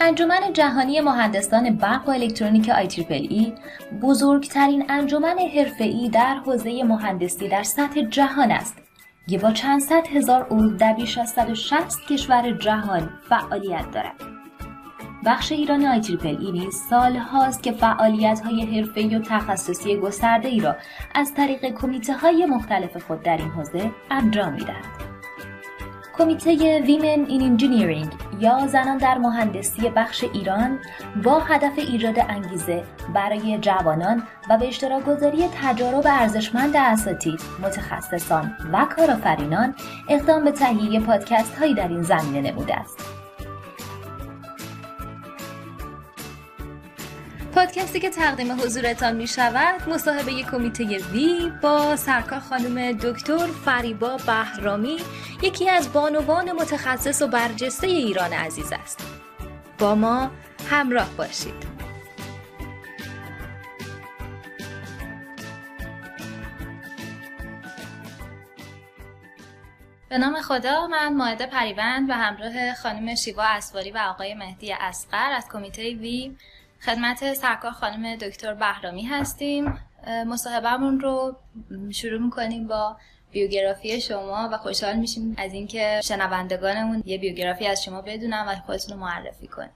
انجمن جهانی مهندسان برق و الکترونیک ای بزرگترین انجمن حرفه‌ای در حوزه مهندسی در سطح جهان است که با چند صد هزار عضو در بیش از 160 کشور جهان فعالیت دارد. بخش ایران ای نیز سال هاست که فعالیت های حرفه‌ای و تخصصی گسترده ای را از طریق کمیته های مختلف خود در این حوزه انجام می‌دهد. کمیته ویمن این انجینیرینگ یا زنان در مهندسی بخش ایران با هدف ایجاد انگیزه برای جوانان و به اشتراک گذاری تجارب ارزشمند اساتید، متخصصان و کارآفرینان اقدام به تهیه پادکست هایی در این زمینه نموده است. پادکستی که تقدیم حضورتان می شود مصاحبه کمیته وی با سرکار خانم دکتر فریبا بهرامی یکی از بانوان متخصص و برجسته ایران عزیز است. با ما همراه باشید. به نام خدا من ماهده پریوند و همراه خانم شیوا اسواری و آقای مهدی اسقر از کمیته وی خدمت سرکار خانم دکتر بهرامی هستیم. مصاحبهمون رو شروع می‌کنیم با بیوگرافی شما و خوشحال میشیم از اینکه شنوندگانمون یه بیوگرافی از شما بدونن و خودتون رو معرفی کنیم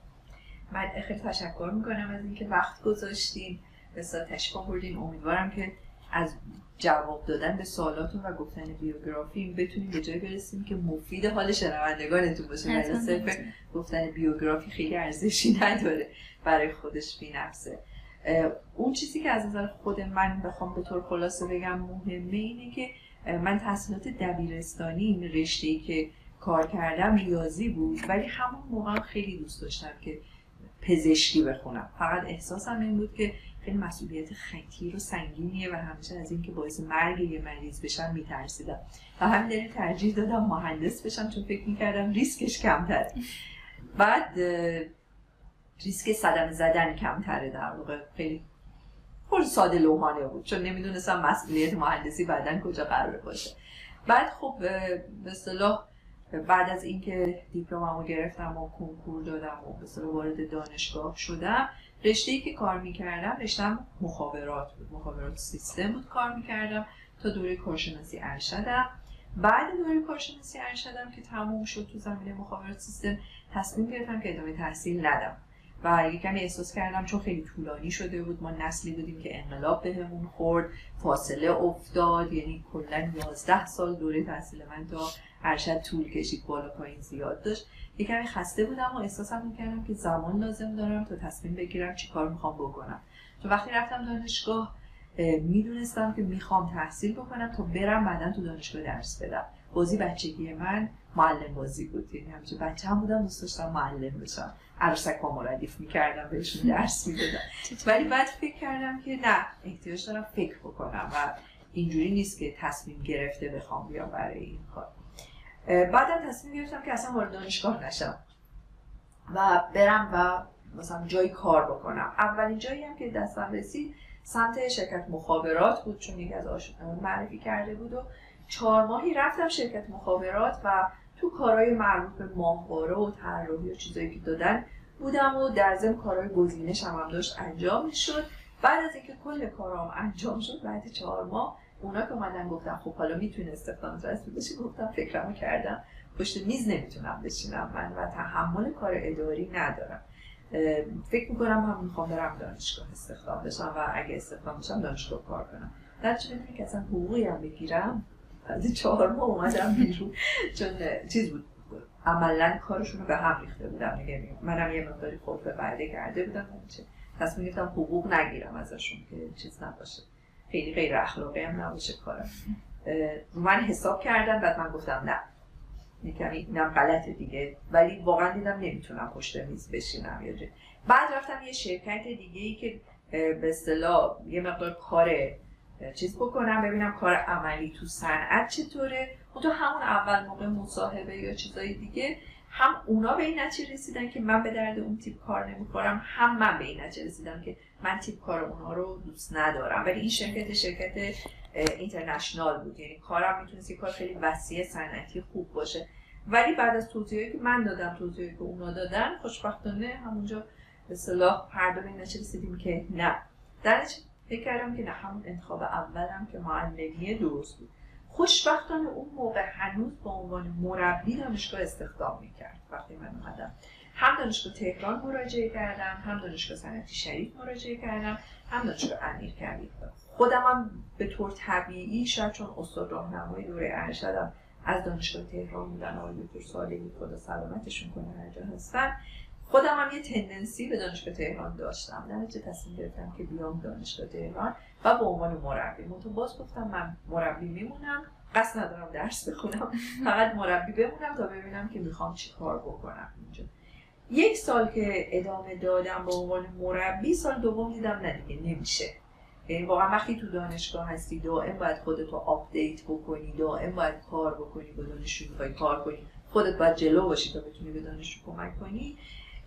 من خیلی تشکر می‌کنم از اینکه وقت گذاشتین. بسیار تشکر بردیم امیدوارم که از جواب دادن به سوالاتون و گفتن بیوگرافی بتونیم به جای برسیم که مفید حال شنوندگانتون باشه. ولی صرف گفتن بیوگرافی خیلی ارزشی نداره. برای خودش بی نفسه. اون چیزی که از نظر خود من بخوام به طور خلاصه بگم مهمه اینه که من تحصیلات دبیرستانی این رشته که کار کردم ریاضی بود ولی همون موقع خیلی دوست داشتم که پزشکی بخونم. فقط احساسم این بود که خیلی مسئولیت خطیر و سنگینیه و همیشه از اینکه باعث مرگ یه مریض بشم میترسیدم. و همین دلیل ترجیح دادم مهندس بشم چون فکر می‌کردم ریسکش کمتره. بعد ریسک صدمه زدن کمتره در واقع. خیلی پر ساده لوحانه بود چون نمی‌دونستم مسئولیت مهندسی بعدا کجا قرار باشه. بعد خب به اصطلاح بعد از اینکه دیپلممو گرفتم و کنکور دادم و به وارد دانشگاه شدم رشته ای که کار می‌کردم رشتم مخابرات بود. مخابرات سیستم بود کار می‌کردم تا دوره کارشناسی ارشدم. بعد دوره کارشناسی ارشدم که تموم شد تو زمینه مخابرات سیستم تصمیم گرفتم که ادامه تحصیل ندم. و یه کمی احساس کردم چون خیلی طولانی شده بود ما نسلی بودیم که انقلاب بهمون خورد فاصله افتاد یعنی کلا 11 سال دوره تحصیل من تا ارشد طول کشید بالا پایین زیاد داشت. یه کمی خسته بودم و احساسم می‌کردم که زمان لازم دارم تا تصمیم بگیرم چی کار می‌خوام بکنم. تو وقتی رفتم دانشگاه می‌دونستم که می‌خوام تحصیل بکنم تا برم بعدا تو دانشگاه درس بدم. بازی بچگی من معلم بازی بود یعنی همیشه بچه هم بودم دوست داشتم معلم بشم. عروسک ها مردیف می‌کردم بهشون درس می‌دادم. ولی بعد فکر کردم که نه احتیاج دارم فکر بکنم و اینجوری نیست که تصمیم گرفته بخوام بیام برای این کار. بعدم تصمیم گرفتم که اصلا وارد دانشگاه نشم و برم و مثلا جایی کار بکنم. اولین جایی هم که دستم رسید سمت شرکت مخابرات بود چون یکی از آشنایان معرفی کرده بود و چهار ماهی رفتم شرکت مخابرات و تو کارهای مربوط به ماهواره و طراحی و چیزایی که دادن بودم و در ضمن کارهای گزینش هم, هم داشت انجام شد بعد از اینکه کل کارام انجام شد بعد چهار ماه اونا که اومدن گفتن خب حالا می‌تونی استخدام رسمی بشی گفتم فکرمو کردم. پشت میز نمی‌تونم بشینم من و تحمل کار اداری ندارم. فکر می‌کنم هم می‌خوام برم دانشگاه استخدام بشم و اگه استخدام بشم دانشگاه کار کنم. در چه که اصلا حقوقی هم بگیرم؟ چهار ماه اومدم بیرون. چون چیز بود عملا کارشون رو به هم ریخته بودم. دیگه منم یه مقداری خود به بعده کرده بودم. تصمیم گرفتم حقوق نگیرم ازشون که چیز نباشه. خیلی غیر اخلاقی هم نباشه کارم. من حساب کردم بعد من گفتم نه. کمی اینم غلطه دیگه. ولی واقعا دیدم نمی‌تونم پشت میز بشینم یا بعد رفتم یه شرکت دیگه ای که به اصطلاح یه مقدار کار چیز بکنم ببینم کار عملی تو صنعت چطوره. و تو همون اول موقع مصاحبه یا چیزای دیگه هم اونا به این نتیجه رسیدن که من به درد اون تیپ کار نمی‌خورم هم من به این نتیجه رسیدم که من تیپ کار اونها رو دوست ندارم. ولی این شرکت شرکت اینترنشنال بود. یعنی کارم می‌تونست کار خیلی وسیع صنعتی خوب باشه. ولی بعد از توضیحی که من دادم توضیحی که اونا دادن خوشبختانه همونجا به صلاح هر دو به رسیدیم که نه. در فکر کردم که نه همون انتخاب اولم که معلمی درست بود. خوشبختانه اون موقع هنوز به عنوان مربی دانشگاه استخدام می‌کرد. وقتی من اومدم هم دانشگاه تهران مراجعه کردم هم دانشگاه صنعتی شریف مراجعه کردم هم دانشگاه امیر کردم خودم هم به طور طبیعی شاید چون استاد راهنمای دوره ارشدم از دانشگاه تهران بودن آقای دکتر صالحی خدا سلامتشون کنه هر جا هستن. خودم هم یه تندنسی به دانشگاه تهران داشتم. در تصمیم گرفتم که بیام دانشگاه تهران و به عنوان مربی. منتها باز گفتم من مربی میمونم. قصد ندارم درس بخونم. فقط مربی بمونم تا ببینم که می‌خوام چی کار بکنم اینجا. یک سال که ادامه دادم به عنوان مربی سال دوم دیدم نه دیگه نمیشه. یعنی واقعا وقتی تو دانشگاه هستی دائم باید خودتو آپدیت بکنی دائم باید کار بکنی با دانشجو کار کنی. خودت باید جلو باشی تا بتونی به دانشجو کمک کنی.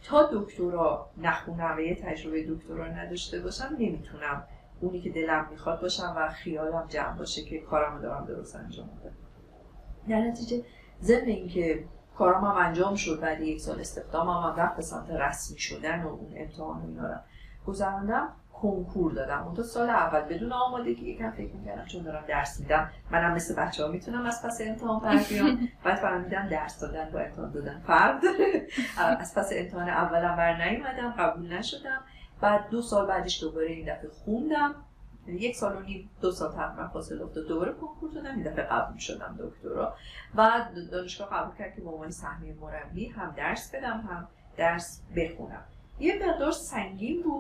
تا دکترا نخونم و یه تجربه دکترا نداشته باشم نمی‌تونم اونی که دلم می‌خواد باشم و خیالم جمع باشه که کارم دارم درست انجام بدم در نتیجه ضمن اینکه کارم هم انجام شد بعد یک سال استخدامم هم رفت به سمت رسمی شدن و اون امتحان رو گذراندم کنکور دادم. اون تو سال اول بدون آمادگی یکم فکر می‌کردم چون دارم درس میدم منم مثل بچه ها می‌تونم از پس امتحان پر بیام. بعد فهمیدم درس دادن با امتحان دادن فرق داره از پس امتحان اولم بر نیومدم قبول نشدم. بعد دو سال بعدش دوباره این دفعه خوندم. یک سال و نیم دو سال تقریبا فاصله افتاد دوباره کنکور دادم این دفعه قبول شدم دکترا. و دانشگاه قبول کرد که به عنوان سهمیه مربی هم درس بدم هم درس بخونم. یه مقدار سنگین بود.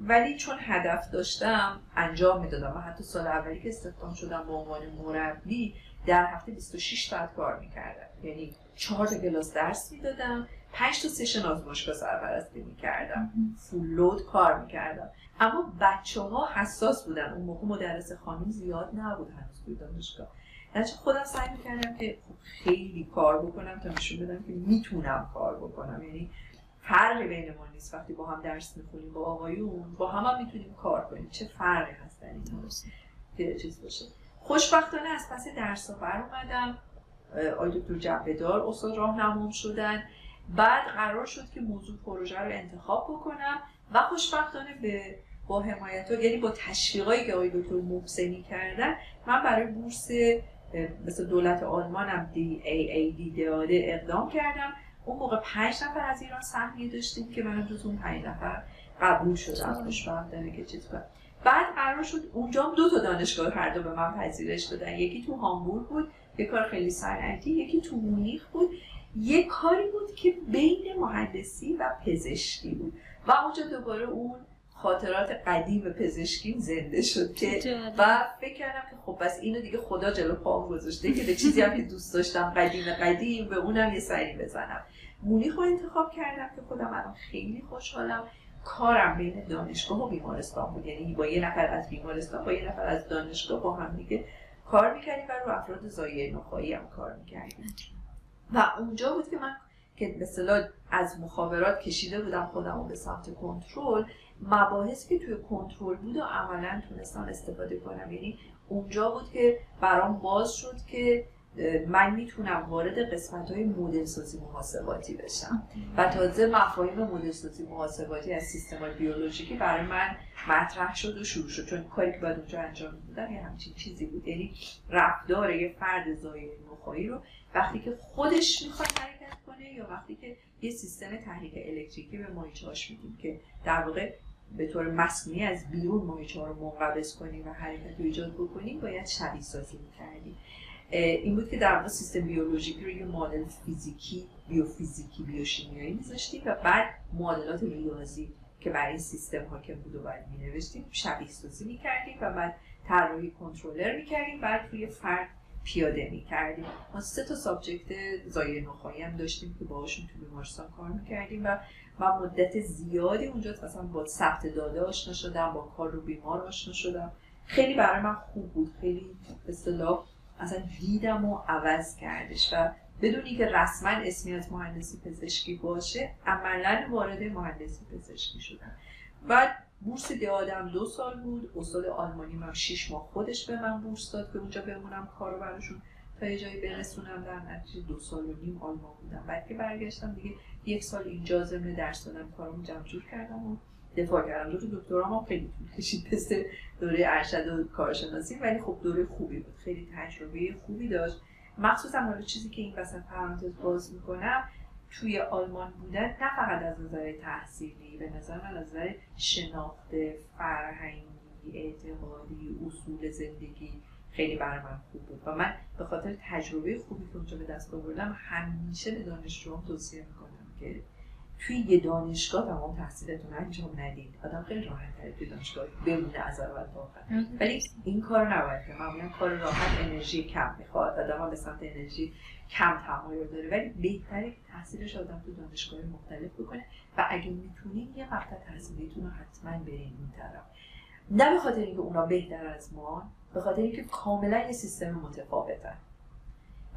ولی چون هدف داشتم انجام می‌دادم و حتی سال اولی که استخدام شدم به عنوان مربی در هفته 26 ساعت کار می‌کردم. یعنی چهار تا کلاس درس می‌دادم پنج تا سشن آزمایشگاه سرپرستی می‌کردم. فول لود کار می‌کردم. اما بچه ها حساس بودن. اون موقع مدرس خانم زیاد نبود هنوز توی دانشگاه. در خودم سعی می‌کردم که خیلی کار بکنم تا نشون بدم که می‌تونم کار بکنم. یعنی فرقی بین ما نیست وقتی با هم درس می‌خونیم با آقایون با هم, هم می‌تونیم کار کنیم. چه فرقی هست در این که چیز باشه. خوشبختانه از پس درس ها بر اومدم. آقای دکتر جبهدار استاد راهنمام شدن. بعد قرار شد که موضوع پروژه رو انتخاب بکنم و خوشبختانه به با حمایت ها یعنی با تشویقایی که آقای دکتر محسنی کردن من برای بورس مثل دولت آلمان هم دی ای ای دی اقدام کردم. اون موقع پنج نفر از ایران سهمیه داشتیم که من جز اون پنج نفر قبول شدم خوشبختانه که چیز کنم. بعد قرار شد اونجا دو تا دانشگاه هر دو به من پذیرش دادن. یکی تو هامبورگ بود یه کار خیلی صنعتی یکی تو مونیخ بود. یه کاری بود که بین مهندسی و پزشکی بود. و اونجا دوباره اون خاطرات قدیم پزشکیم زنده شد که و فکر کردم که خب بس اینو دیگه خدا جلو پام گذاشته که به چیزی هم که دوست داشتم قدیم قدیم به اونم یه سری بزنم. مونیخ رو انتخاب کردم که خودم الان خیلی خوشحالم. کارم بین دانشگاه و بیمارستان بود. یعنی با یه نفر از بیمارستان با یه نفر از دانشگاه با هم دیگه کار می‌کردیم و رو افراد زایه نخایی هم کار می‌کردیم. و اونجا بود که من که به از مخابرات کشیده بودم خودم به سمت کنترل. مباحثی که توی کنترل بود و عملا تونستم استفاده کنم. یعنی اونجا بود که برام باز شد که من می‌تونم وارد قسمت های مدل سازی محاسباتی بشم. و تازه مفاهیم مدل سازی محاسباتی از سیستم بیولوژیکی برای من مطرح شد و شروع شد. چون کاری که باید اونجا انجام می‌دادم یه همچین چیزی بود. یعنی رفتار یه فرد زایه نخواهی رو وقتی که خودش می‌خواد حرکت کنه یا وقتی که یه سیستم تحریک الکتریکی به ماهیچه‌هاش میدیم که در واقع به طور مصنوعی از بیرون ماهیچه رو منقبض کنیم و حرکت رو ایجاد بکنیم باید شبیه سازی می‌کردیم. این بود که در واقع سیستم بیولوژیکی رو یه مدل فیزیکی بیوفیزیکی بیوشیمیایی میذاشتیم و بعد معادلات ریاضی که برای این سیستم حاکم بود و باید می نوشتیم شبیه سازی می کردیم و بعد طراحی کنترلر می کردیم بعد روی فرد پیاده می کردیم ما سه تا سابجکت زایه نخواهی هم داشتیم که باهاشون تو بیمارستان کار می کردیم و من مدت زیادی اونجا مثلا با ثبت داده آشنا شدم با کار رو بیمار آشنا شدم. خیلی برای من خوب بود خیلی اصطلاح اصلا دیدم و عوض کردش و بدون اینکه رسما اسمی از مهندسی پزشکی باشه عملا وارد مهندسی پزشکی شدم. بعد بورس آدم دو سال بود استاد آلمانی من شیش ماه خودش به من بورس داد که اونجا بمونم کارو براشون تا یه جایی برسونم. در نتیجه دو سال و نیم آلمان بودم. بعد که برگشتم دیگه یک سال اینجا ضمن درس دادم کارمو جمع جور کردم و دفاع کردم. دو دکترا هم خیلی طول کشید مثل دوره ارشد و کارشناسی ولی خب دوره خوبی بود. خیلی تجربه خوبی داشت. مخصوصا حالا چیزی که این وسط پرانتز باز می‌کنم توی آلمان بودن نه فقط از نظر تحصیلی به نظر من از نظر شناخت فرهنگی اعتقادی اصول زندگی خیلی برای من خوب بود. و من به خاطر تجربه خوبی که اونجا به دست آوردم همیشه به دانشجوام توصیه می‌کنم. که توی یه دانشگاه تمام تحصیلتون انجام ندید. آدم خیلی راحت تره توی دانشگاه بمونه از اول تا آخر. ولی این کار نباید که معمولا کار راحت انرژی کم می‌خواد. آدم به سمت انرژی کم تمایل داره. ولی بهتره که تحصیلش آدم تو دانشگاه مختلف بکنه. و اگه می‌تونین یه مقطع تحصیلیتون رو حتما برین این طرف. نه به خاطر اینکه اونا بهتر از ما به خاطر اینکه کاملا یه سیستم متفاوتن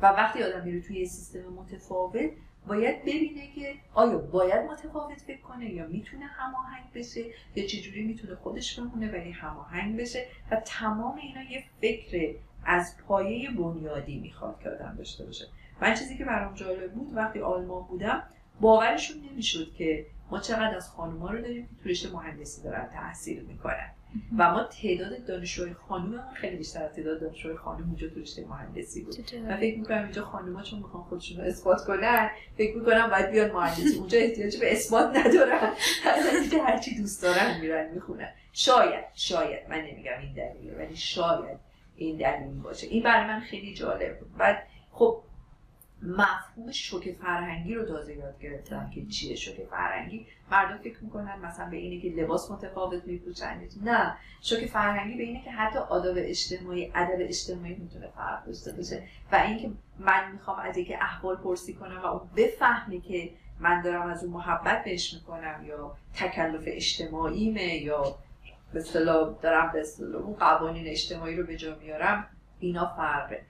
و وقتی آدم میره توی یه سیستم متفاوت باید ببینه که آیا باید متفاوت فکر کنه یا می‌تونه هماهنگ بشه یا چجوری می‌تونه خودش بمونه ولی هماهنگ بشه و تمام اینا یه فکر از پایه بنیادی می‌خواد که آدم داشته باشه. من چیزی که برام جالب بود وقتی آلمان بودم باورشون نمی‌شد که ما چقدر از خانوما رو داریم که تو رشته مهندسی دارن تحصیل می‌کنن. و ما تعداد دانشجوی خانوم خیلی بیشتر از تعداد دانشجوی خانم اونجا تو رشته مهندسی بود. و فکر می‌کنم اینجا خانوما چون می‌خوان خودشون رو اثبات کنن فکر می‌کنم باید بیان مهندسی. اونجا احتیاج به اثبات ندارن. اینجا هرچی دوست دارن میرن می‌خونن. شاید شاید. من نمیگم این دلیله ولی شاید این دلیل باشه. این برای من خیلی جالب بود. بعد خب مفهوم شوک فرهنگی رو تازه یاد گرفتم که چیه شوک فرهنگی. مردم فکر می‌کنن مثلا به اینه که لباس متفاوت میپوشن نه شوک فرهنگی به اینه که حتی آداب اجتماعی ادب اجتماعی می‌تونه فرق داشته باشه. و اینکه من می‌خوام از اینکه احوال پرسی کنم و اون بفهمه که من دارم از اون محبت بهش می‌کنم یا تکلف اجتماعیمه یا به دارم به اون قوانین اجتماعی رو به جا میارم اینا فرقه.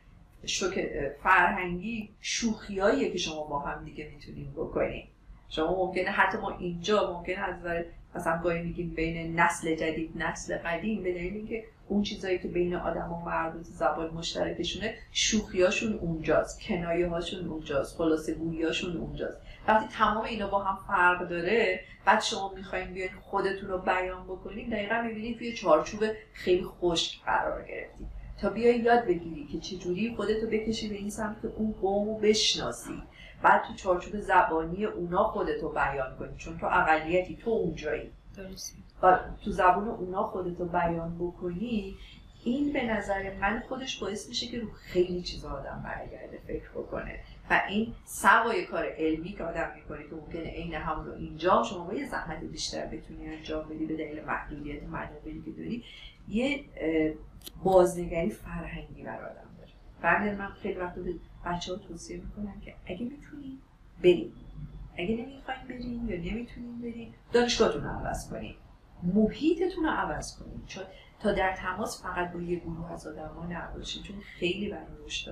شوک فرهنگی شوخیاییه که شما با هم دیگه می‌تونیم بکنیم. شما ممکنه حتی ما اینجا ممکنه از نظر مثلا گاهی میگیم بین نسل جدید نسل قدیم به دلیل اینکه اون چیزایی که بین آدم و مربوط زبان مشترکشونه شوخیاشون اونجاست کنایه هاشون اونجاست خلاصه گوییاشون اونجاست. وقتی تمام اینا با هم فرق داره بعد شما می‌خواین بیاین خودتون رو بیان بکنید دقیقا می‌بینید توی چارچوب خیلی خشک قرار گرفتید تا بیای یاد بگیری که چجوری خودتو بکشی به این سمت که اون قوم بشناسی. بعد تو چارچوب زبانی اونا خودتو بیان کنی چون تو اقلیتی تو اونجایی. و تو زبان اونا خودتو بیان بکنی این به نظر من خودش باعث میشه که رو خیلی چیزا آدم برگرده فکر بکنه. و این سوای کار علمی که آدم می‌کنه که ممکنه عین همون رو اینجا شما با یه زحمت بیشتر بتونی انجام بدی به دلیل محدودیت منابعی که داری یه بازنگری فرهنگی بر آدم داره. برای من خیلی وقت به بچه ها توصیه می‌کنم که اگه می‌تونین بریم. اگه نمی‌خواین برین یا نمی‌تونین برین دانشگاهتون رو عوض کنین محیطتون رو عوض کنین چون تا در تماس فقط با یه گروه از آدم ها نباشین. چون خیلی برای رشد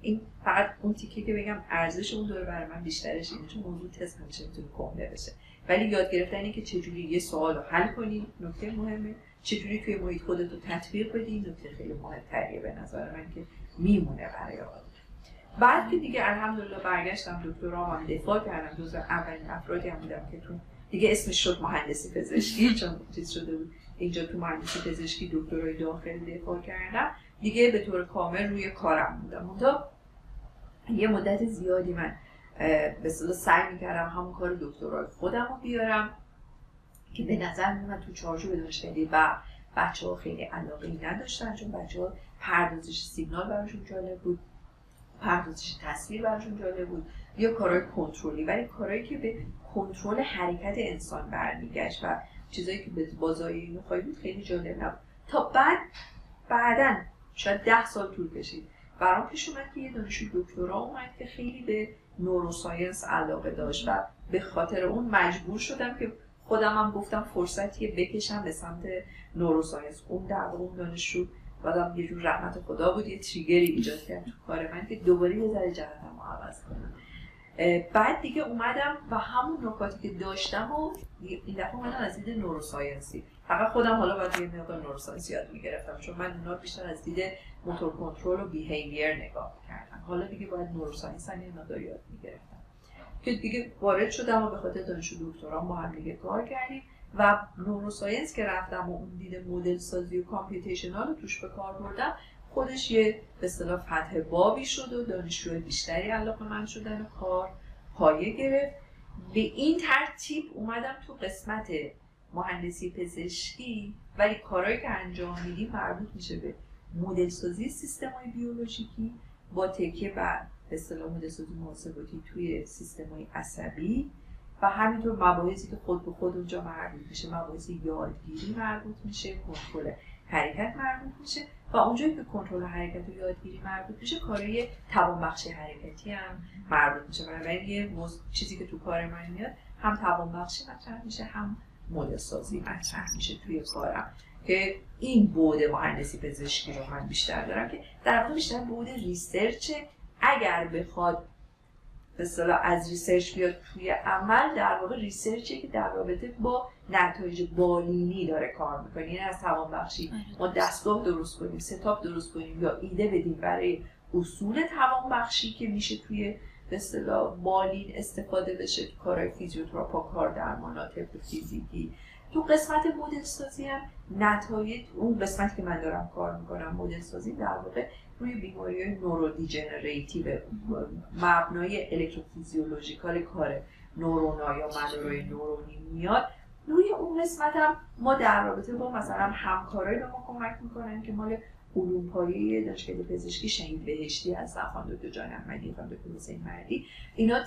این فقط اون تیکه که بگم ارزش اون داره برای من بیشترش اینه چون موضوع تست همیشه می‌تونه کهنه بشه. ولی یاد گرفتن اینه که چجوری یه سوال رو حل کنین نکته مهمه. چجوری توی محیط خودت رو تطبیق بدی نکته خیلی مهمتریه به نظر من که میمونه برای آدم بعد که دیگه الحمدلله برگشتم دکترا هم دفاع کردم. جز اولین افرادی هم بودم که تو دیگه اسمش شد مهندسی پزشکی چون چیز شده بود. اینجا تو مهندسی پزشکی دکترای داخل دفاع کردم. دیگه به طور کامل روی کارم بودم اونجا یه مدت زیادی من به سعی می‌کردم همون کار دکترای خودم رو بیارم که به نظر من تو چارچوب دانشگاهی و بچه ها خیلی علاقه نداشتن چون بچه ها پردازش سیگنال براشون جالب بود پردازش تصویر براشون جالب بود یا کارهای کنترلی. ولی کارهایی که به کنترل حرکت انسان برمیگشت و چیزایی که به بازای نخواهی بود خیلی جالب نبود. تا بعد بعدا شاید ده سال طول کشید. برام پیش اومد که یه دانشجو دکترا اومد که خیلی به نوروساینس علاقه داشت و به خاطر اون مجبور شدم که خودم هم گفتم فرصتیه بکشم به سمت نوروساینس. اون در اون دانشجو بعدم یه جور رحمت خدا بود یه تریگری ایجاد کرد تو کار من که دوباره یه ذره جهتم عوض کنم. بعد دیگه اومدم و همون نکاتی که داشتم و این دفعه اومدم از دید neuroscience ی. فقط خودم حالا باید یه مقدار neuroscience یاد می‌گرفتم چون من اونا بیشتر از دید motor control و behavior نگاه کردم حالا دیگه باید neuroscience هم یه مقدار یاد می‌گرفتم. که دیگه وارد شدم و به خاطر دانشجو دکترام با هم دیگه کار کردیم و neuroscience که رفتم و اون دید مدل سازی و computational رو توش به کار بردم خودش یه به اصطلاح فتح بابی شد و دانشجو بیشتری علاقه من شدن و کار پایه گرفت. به این ترتیب اومدم تو قسمت مهندسی پزشکی ولی کارهایی که انجام میدیم مربوط میشه به مدل سازی سیستم های بیولوژیکی با تکیه بر به اصطلاح مدل سازی محاسباتی توی سیستم های عصبی و همینطور مباحثی که خود به خود اونجا مربوط میشه مباحث یادگیری مربوط میشه کنترل حرکت مربوط میشه و اونجایی که کنترل حرکت و یادگیری مربوط میشه کارهای توانبخشی حرکتی هم مربوط میشه. بنابراین یه چیزی که تو کار من میاد هم توانبخشی مطرح میشه هم مدل سازی مطرح میشه توی کارم. که این بود مهندسی پزشکی رو من بیشتر دارم که در واقع بیشتر بود research. اگر بخواد به از research بیاد توی عمل در واقع research ی که در رابطه با نتایج بالینی داره کار می‌کنه. یعنی از توان بخشی آره، ما دستگاه درست کنیم setup درست کنیم یا ایده بدیم برای اصول توان بخشی که میشه توی به اصطلاح بالین استفاده بشه تو کارهای فیزیوتراپا کار درمانا فیزیکی. تو قسمت مدل سازی هم نتایج اون قسمت که من دارم کار می‌کنم مدل سازی در واقع روی بیماری های neurodegenerative مبنای electrophysiological کار نورونا یا مدارای نورونی میاد. روی اون قسمت هم ما در رابطه با مثلا همکارای به ما کمک می‌کنن که مال علوم پایه دانشکده پزشکی شهید بهشتی از خانم دکتر جان احمدی خانم دکتر حسین مردی. اینا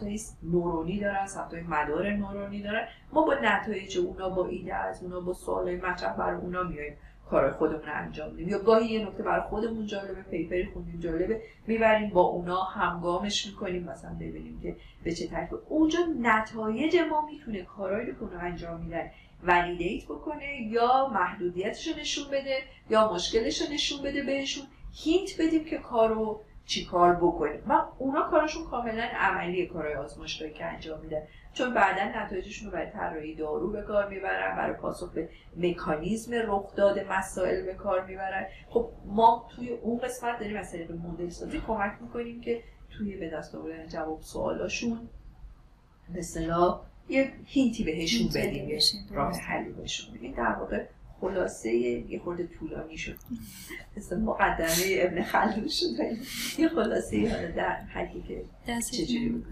های نورونی دارن های مدار نورونی دارن. ما با نتایج اونا با ایده از اونا با سوالای مطرح برای اونا میایم کار خودمون انجام میدیم یا گاهی یه نکته برای خودمون جالبه پیپری خوندیم جالبه می‌بریم با اونا همگامش می‌کنیم. مثلا ببینیم که به چه طریق اونجا نتایج ما می‌تونه کارهایی رو که انجام میدن ولیدیت بکنه یا محدودیتش رو نشون بده یا مشکلش رو نشون بده بهشون. هینت بدیم که کارو چی کار بکنیم. و اونا کارشون کاملا عملی کارهای آزمایشگاهی که انجام میدن. چون بعدا نتایجشون رو برای طراحی دارو به کار می‌برن برای پاسخ به مکانیزم رخ داده مسائل به کار می‌برن. خب ما توی اون قسمت داریم از طریق مدل سازی کمک می‌کنیم که توی به دست آوردن جواب سوالاشون مثلا یه هینتی بهشون بدیم یه راه حلی بهشون بدیم. در واقع خلاصه یه خورده طولانی شد. مثل مقدمه ابن خلدون شد یه خلاصه حالا در حدی که چجوری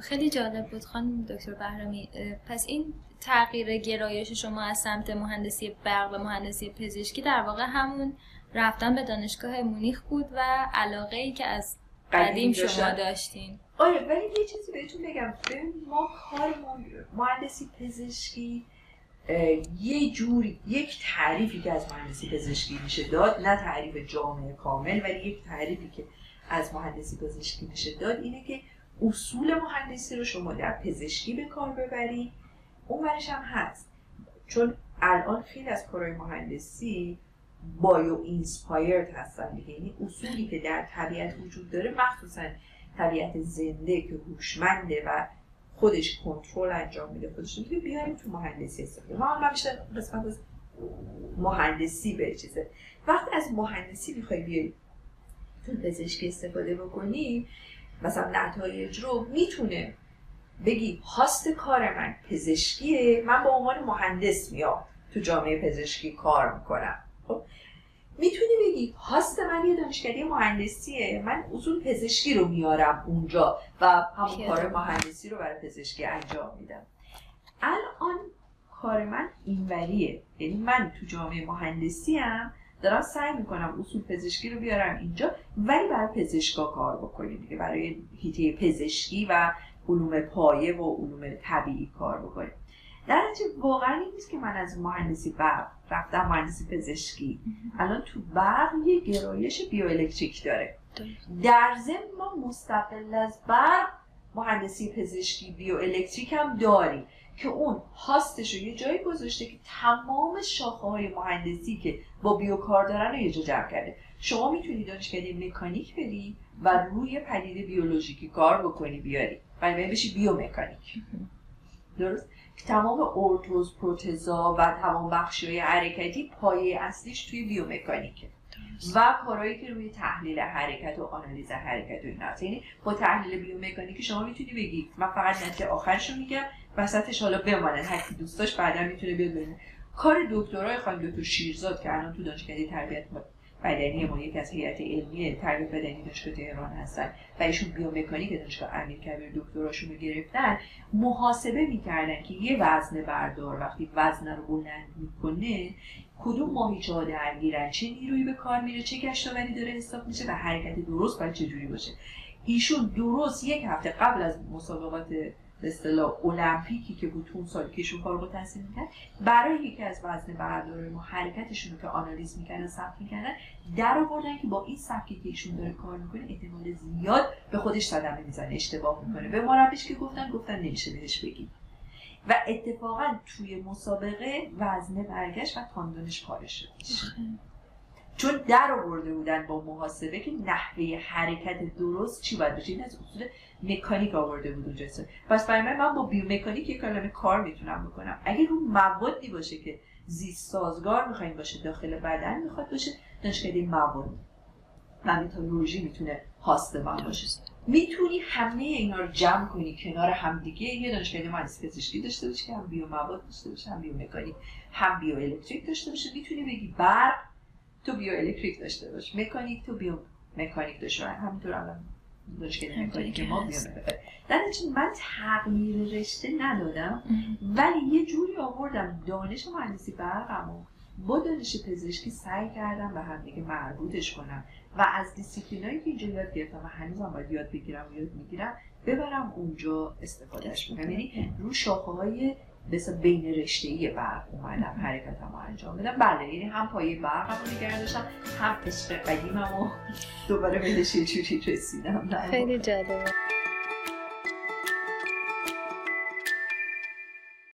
خیلی جالب بود خانم دکتر بهرامی. پس این تغییر گرایش شما از سمت مهندسی برق و مهندسی پزشکی در واقع همون رفتن به دانشگاه مونیخ بود و علاقه ای که از قدیم شما داشتین. آره ولی یه چیزی بهتون بگم. ما کار مهندسی پزشکی یه جوری یک تعریفی که از مهندسی پزشکی میشه داد نه تعریف جامعه کامل ولی یک تعریفی که از مهندسی پزشکی میشه داد اینه که اصول مهندسی رو شما در پزشکی به کار ببری. اون برش هم هست. چون الان خیلی از کارهای مهندسی بایو اینسپایرد هستن دیگه. یعنی اصولی که در طبیعت وجود داره مخصوصا طبیعت زنده که هوشمنده و خودش کنترل انجام میده خودش می‌تونه بیاریم تو مهندسی استفاده ما هم بیشتر قسمت از مهندسی به چیزه. وقتی از مهندسی می‌خوای بیاری تو پزشکی استفاده بکنی مثلا نتایج رو می‌تونه بگی هاست کار من پزشکیه من با عنوان مهندس میام تو جامعه پزشکی کار می‌کنم. خب؟ می‌تونی بگی هاست من یه دانشکده مهندسیه. من اصول پزشکی رو میارم اونجا و همون کار مهندسی رو برای پزشکی انجام میدم. الان کار من اینوریه. یعنی من تو جامعه مهندسی هم دارم سعی می‌کنم اصول پزشکی رو بیارم اینجا ولی برای پزشکا کار بکنیم دیگه. برای هیته پزشکی و علوم پایه و علوم طبیعی کار بکنیم. در واقعا این نیست که من از مهندسی برق رفتم مهندسی پزشکی. الان تو برق یه گرایش بیوالکتریک داره. در ضمن ما مستقل از برق مهندسی پزشکی بیوالکتریک هم داریم که اون host ش رو یه جایی گذاشته که تمام شاخه های مهندسی که با بیو کار دارن رو یه جا جمع کرده. شما می‌تونی دانشکده مکانیک بری و روی پدیده بیولوژیکی کار بکنی بیاری. و بشی بیومکانیک. درست؟ تمام ارتوز پروتزا و تمام بخشی های حرکتی پایه اصلیش توی بیومکانیکه. و کارهایی که روی تحلیل حرکت و آنالیز حرکت و اینا یعنی با تحلیل بیومکانیکی شما می‌تونی بگی من فقط نتیجه آخرش رو میگم وسطش حالا بمانه. هر کی دوست داشت بعدا می‌تونه بیاد ببینه. کار دکترای خانم دکتر شیرزاد که الان تو دانشکده تربیت بدنی ما یکی از هیئت علمی تربیت بدنی دانشگاه تهران هستن. و ایشون بیومکانیک دانشگاه امیر کبیر دکتراشون رو گرفتن محاسبه می‌کردن که یه وزن بردار وقتی وزن رو بلند می‌کنه کدوم ماهیچه ها درگیرن؟ چه نیرویی به کار میره؟ چه گشتاوری داره حساب میشه؟ و حرکت درست باید چجوری باشه؟ ایشون درست یک هفته قبل از مسابقات به اصطلاح المپیکی که بود اون سال که ایشون کارو تحصیل می‌کرد برای یکی از وزن بردار ما حرکتشون رو که آنالیز می‌کردن ثبت می‌کردن در آوردن که با این سبکی که ایشون داره کار می‌کنه احتمال زیاد به خودش صدمه می‌زنه اشتباه می‌کنه. به مربیش که گفتن گفتن نمیشه بهش بگیم. و اتفاقا توی مسابقه وزنه برگشت و تاندونش پاره شد. چون در آورده بودن با محاسبه که نحوه حرکت درست چی باید بشه این از اصول مکانیک آورده بود اونجا پس برای من من با بیومکانیک یک کلمه کار می‌تونم بکنم. اگه رو موادی باشه که زیست سازگار می‌خوایم باشه داخل بدن می‌خواد باشه دانشکده مواد. و متالورژی می‌تونه host من باشه می‌تونی همه اینا رو جمع کنی کنار همدیگه. یه دانشکده مهندسی پزشکی داشته باشه که هم بیو مواد داشته باشه هم بیومکانیک هم بیو الکتریک داشته باشه. می‌تونی بگی برق تو بیو الکتریک داشته باش. مکانیک تو بیو مکانیک داشته باش. همینطور الان دانشگاه مکانیک ما بیومکانیک داره من تغییر رشته ندادم ولی یه جوری آوردم دانش مهندسی برقمو با دانش پزشکی سعی کردم به همدیگه مربوطش کنم و از دیسیپلینایی که اینجا یاد گرفتم و هنوزم باید یاد بگیرم و یاد می‌گیرم ببرم اونجا استفادهش کنم. یعنی رو شاخه های مثل بین رشته ای برق اومدم حرکتم رو انجام بدم بله یعنی هم پایه برق هم نگه داشتم هم عشق قدیمم و دوباره بهش یه جوری رسیدم. خیلی جالبه.